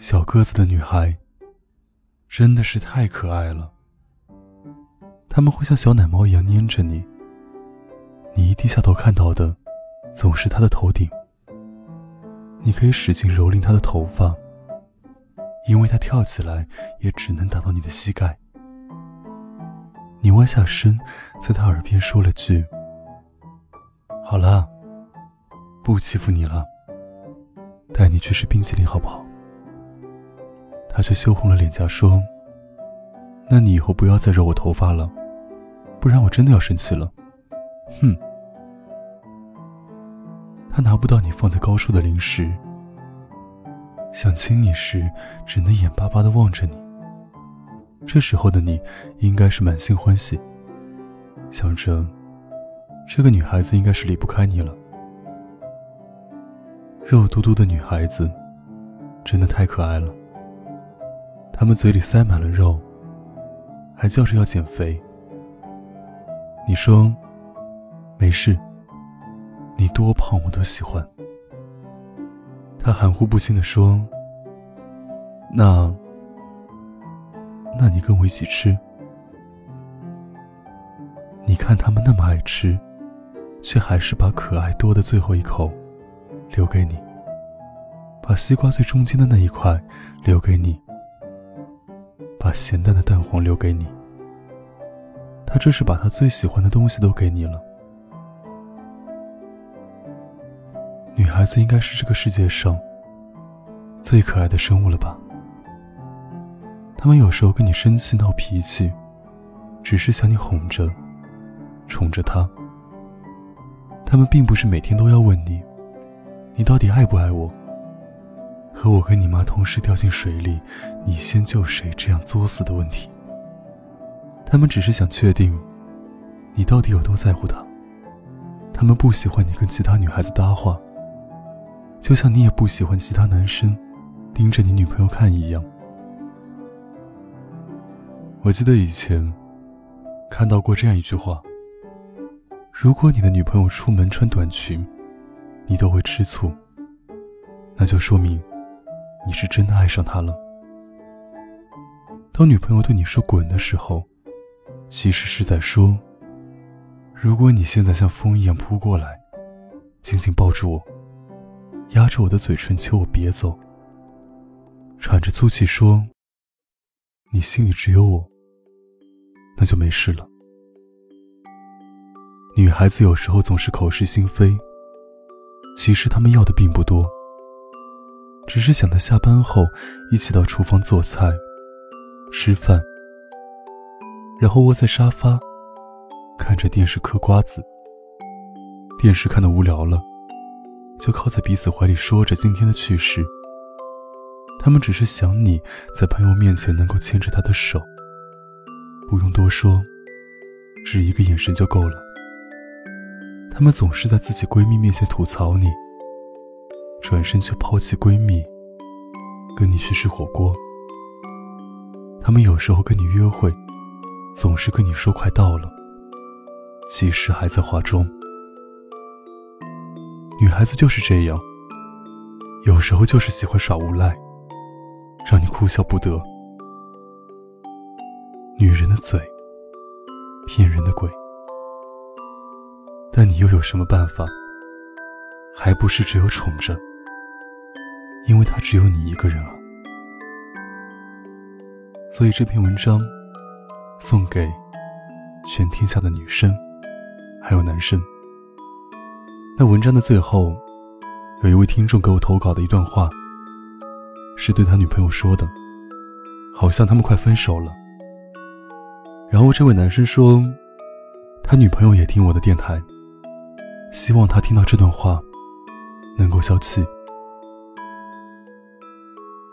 小个子的女孩真的是太可爱了。他们会像小奶猫一样粘着你，你一低下头看到的总是她的头顶。你可以使劲蹂躏她的头发，因为她跳起来也只能打到你的膝盖。你弯下身，在她耳边说了句：“好了，不欺负你了，带你去吃冰淇淋好不好？”她却羞红了脸颊说：“那你以后不要再揉我头发了。”不然我真的要生气了，哼！他拿不到你放在高处的零食，想亲你时只能眼巴巴的望着你。这时候的你应该是满心欢喜，想着这个女孩子应该是离不开你了。肉嘟嘟的女孩子真的太可爱了，他们嘴里塞满了肉，还叫着要减肥。你说：“没事，你多胖我都喜欢。”他含糊不清的说：“那……那你跟我一起吃？你看他们那么爱吃，却还是把可爱多的最后一口留给你，把西瓜最中间的那一块留给你，把咸淡的蛋黄留给你。”他这是把他最喜欢的东西都给你了。女孩子应该是这个世界上最可爱的生物了吧？他们有时候跟你生气闹脾气，只是想你哄着、宠着她。他们并不是每天都要问你，你到底爱不爱我？和我跟你妈同时掉进水里，你先救谁？这样作死的问题。他们只是想确定，你到底有多在乎他。他们不喜欢你跟其他女孩子搭话，就像你也不喜欢其他男生盯着你女朋友看一样。我记得以前看到过这样一句话：如果你的女朋友出门穿短裙，你都会吃醋，那就说明你是真的爱上他了。当女朋友对你说“滚”的时候，其实是在说：如果你现在像风一样扑过来，紧紧抱住我，压着我的嘴唇求我别走，喘着粗气说：“你心里只有我，那就没事了。”女孩子有时候总是口是心非，其实她们要的并不多，只是想在下班后一起到厨房做菜、吃饭。然后窝在沙发，看着电视嗑瓜子。电视看得无聊了，就靠在彼此怀里说着今天的趣事。他们只是想你在朋友面前能够牵着他的手，不用多说，只一个眼神就够了。他们总是在自己闺蜜面前吐槽你，转身却抛弃闺蜜，跟你去吃火锅。他们有时候跟你约会。总是跟你说快到了，其实还在化妆。女孩子就是这样，有时候就是喜欢耍无赖，让你哭笑不得。女人的嘴，骗人的鬼。但你又有什么办法？还不是只有宠着，因为他只有你一个人啊。所以这篇文章。送给全天下的女生，还有男生。那文章的最后，有一位听众给我投稿的一段话，是对他女朋友说的，好像他们快分手了。然后这位男生说，他女朋友也听我的电台，希望他听到这段话，能够消气。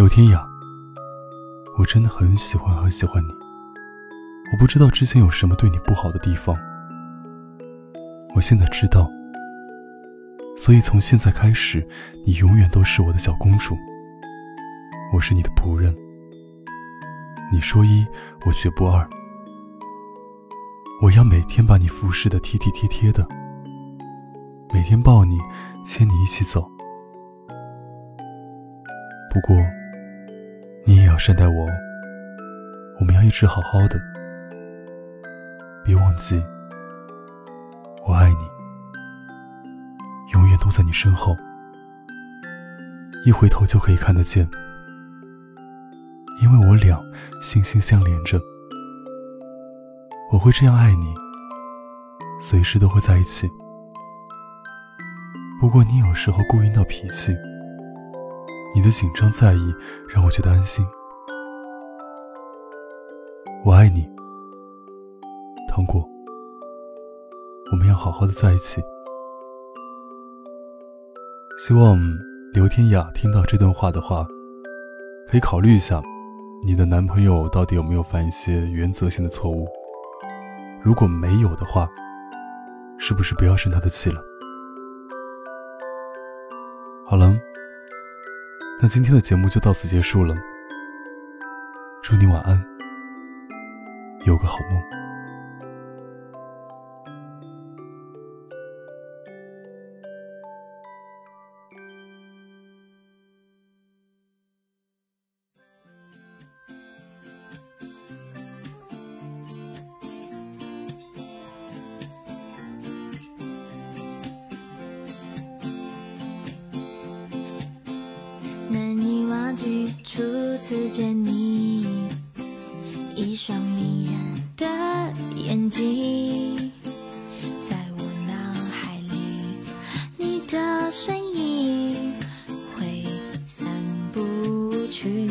刘天雅，我真的很喜欢很喜欢你。我不知道之前有什么对你不好的地方，我现在知道，所以从现在开始，你永远都是我的小公主，我是你的仆人，你说一，我绝不二，我要每天把你服侍的体体贴贴的，每天抱你，牵你一起走。不过，你也要善待我哦。我们要一直好好的，别忘记，我爱你，永远都在你身后，一回头就可以看得见，因为我俩心心相连着。我会这样爱你，随时都会在一起。不过你有时候故意闹脾气，你的紧张在意让我觉得安心。我爱你，糖果。我们要好好的在一起。希望刘天雅听到这段话的话，可以考虑一下，你的男朋友到底有没有犯一些原则性的错误。如果没有的话，是不是不要生他的气了？好了，那今天的节目就到此结束了。祝你晚安，有个好梦。记初次见你，一双迷人的眼睛，在我脑海里，你的身影挥散不去。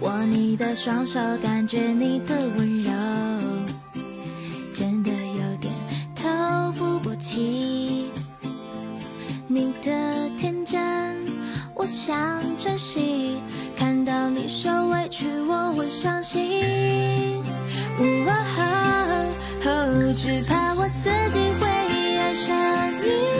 握你的双手，感觉你的温柔，想珍惜，看到你受委屈，我会伤心。只怕我自己会爱上你，